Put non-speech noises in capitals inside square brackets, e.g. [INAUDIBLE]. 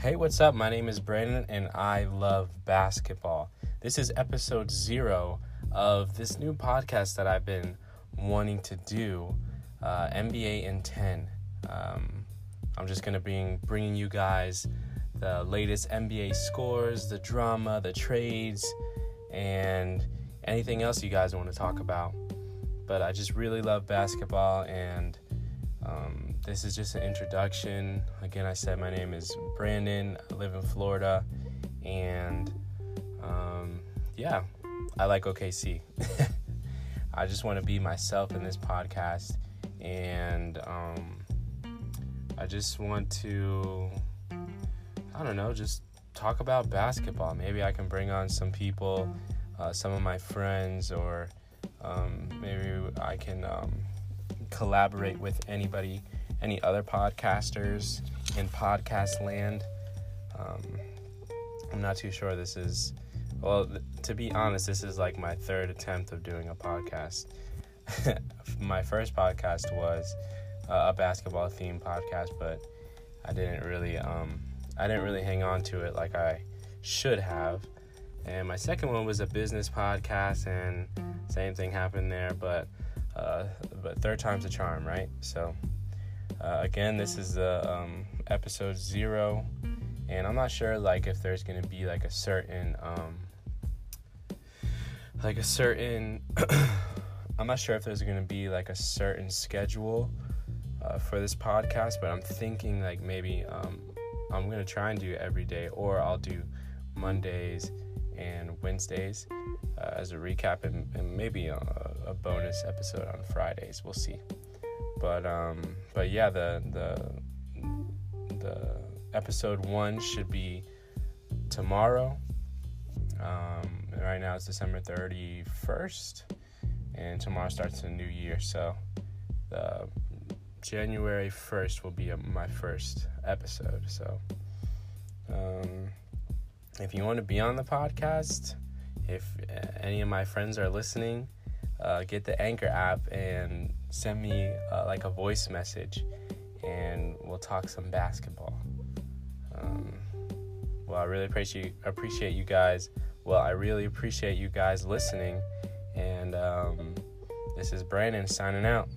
Hey, what's up? My name is Brandon and I love basketball. This is episode zero of this new podcast that I've been wanting to do uh, NBA in 10. Um, I'm just going to be bringing you guys the latest NBA scores, the drama, the trades, and anything else you guys want to talk about. But I just really love basketball and um, this is just an introduction. Again, I said my name is Brandon. I live in Florida, and um, yeah, I like OKC. [LAUGHS] I just want to be myself in this podcast, and um, I just want to, I don't know, just talk about basketball. Maybe I can bring on some people, uh, some of my friends, or um, maybe I can um, collaborate with anybody, any other podcasters in podcast land. Um, I'm not too sure this is, well, th- to be honest, this is like my third attempt of doing a podcast. [LAUGHS] my first podcast was uh, a basketball themed podcast, but I didn't really, um, I didn't really hang on to it like I should have. And my second one was a business podcast, and same thing happened there, but uh, but third time's a charm, right? So, uh, again, this is the um, episode zero, and I'm not sure like if there's gonna be like a certain um, like a certain [COUGHS] I'm not sure if there's gonna be like a certain schedule uh, for this podcast, but I'm thinking like maybe um, I'm gonna try and do every day, or I'll do Mondays and Wednesdays uh, as a recap, and, and maybe a, a, bonus episode on Fridays. We'll see. But um, but yeah, the the the episode one should be tomorrow. Um, right now it's December thirty first, and tomorrow starts a new year. So the January first will be a, my first episode. So. Um, if you want to be on the podcast, if uh, any of my friends are listening, uh, get the Anchor app and send me uh, like a voice message, and we'll talk some basketball. Um, well, I really appreciate appreciate you guys. Well, I really appreciate you guys listening, and um, this is Brandon signing out.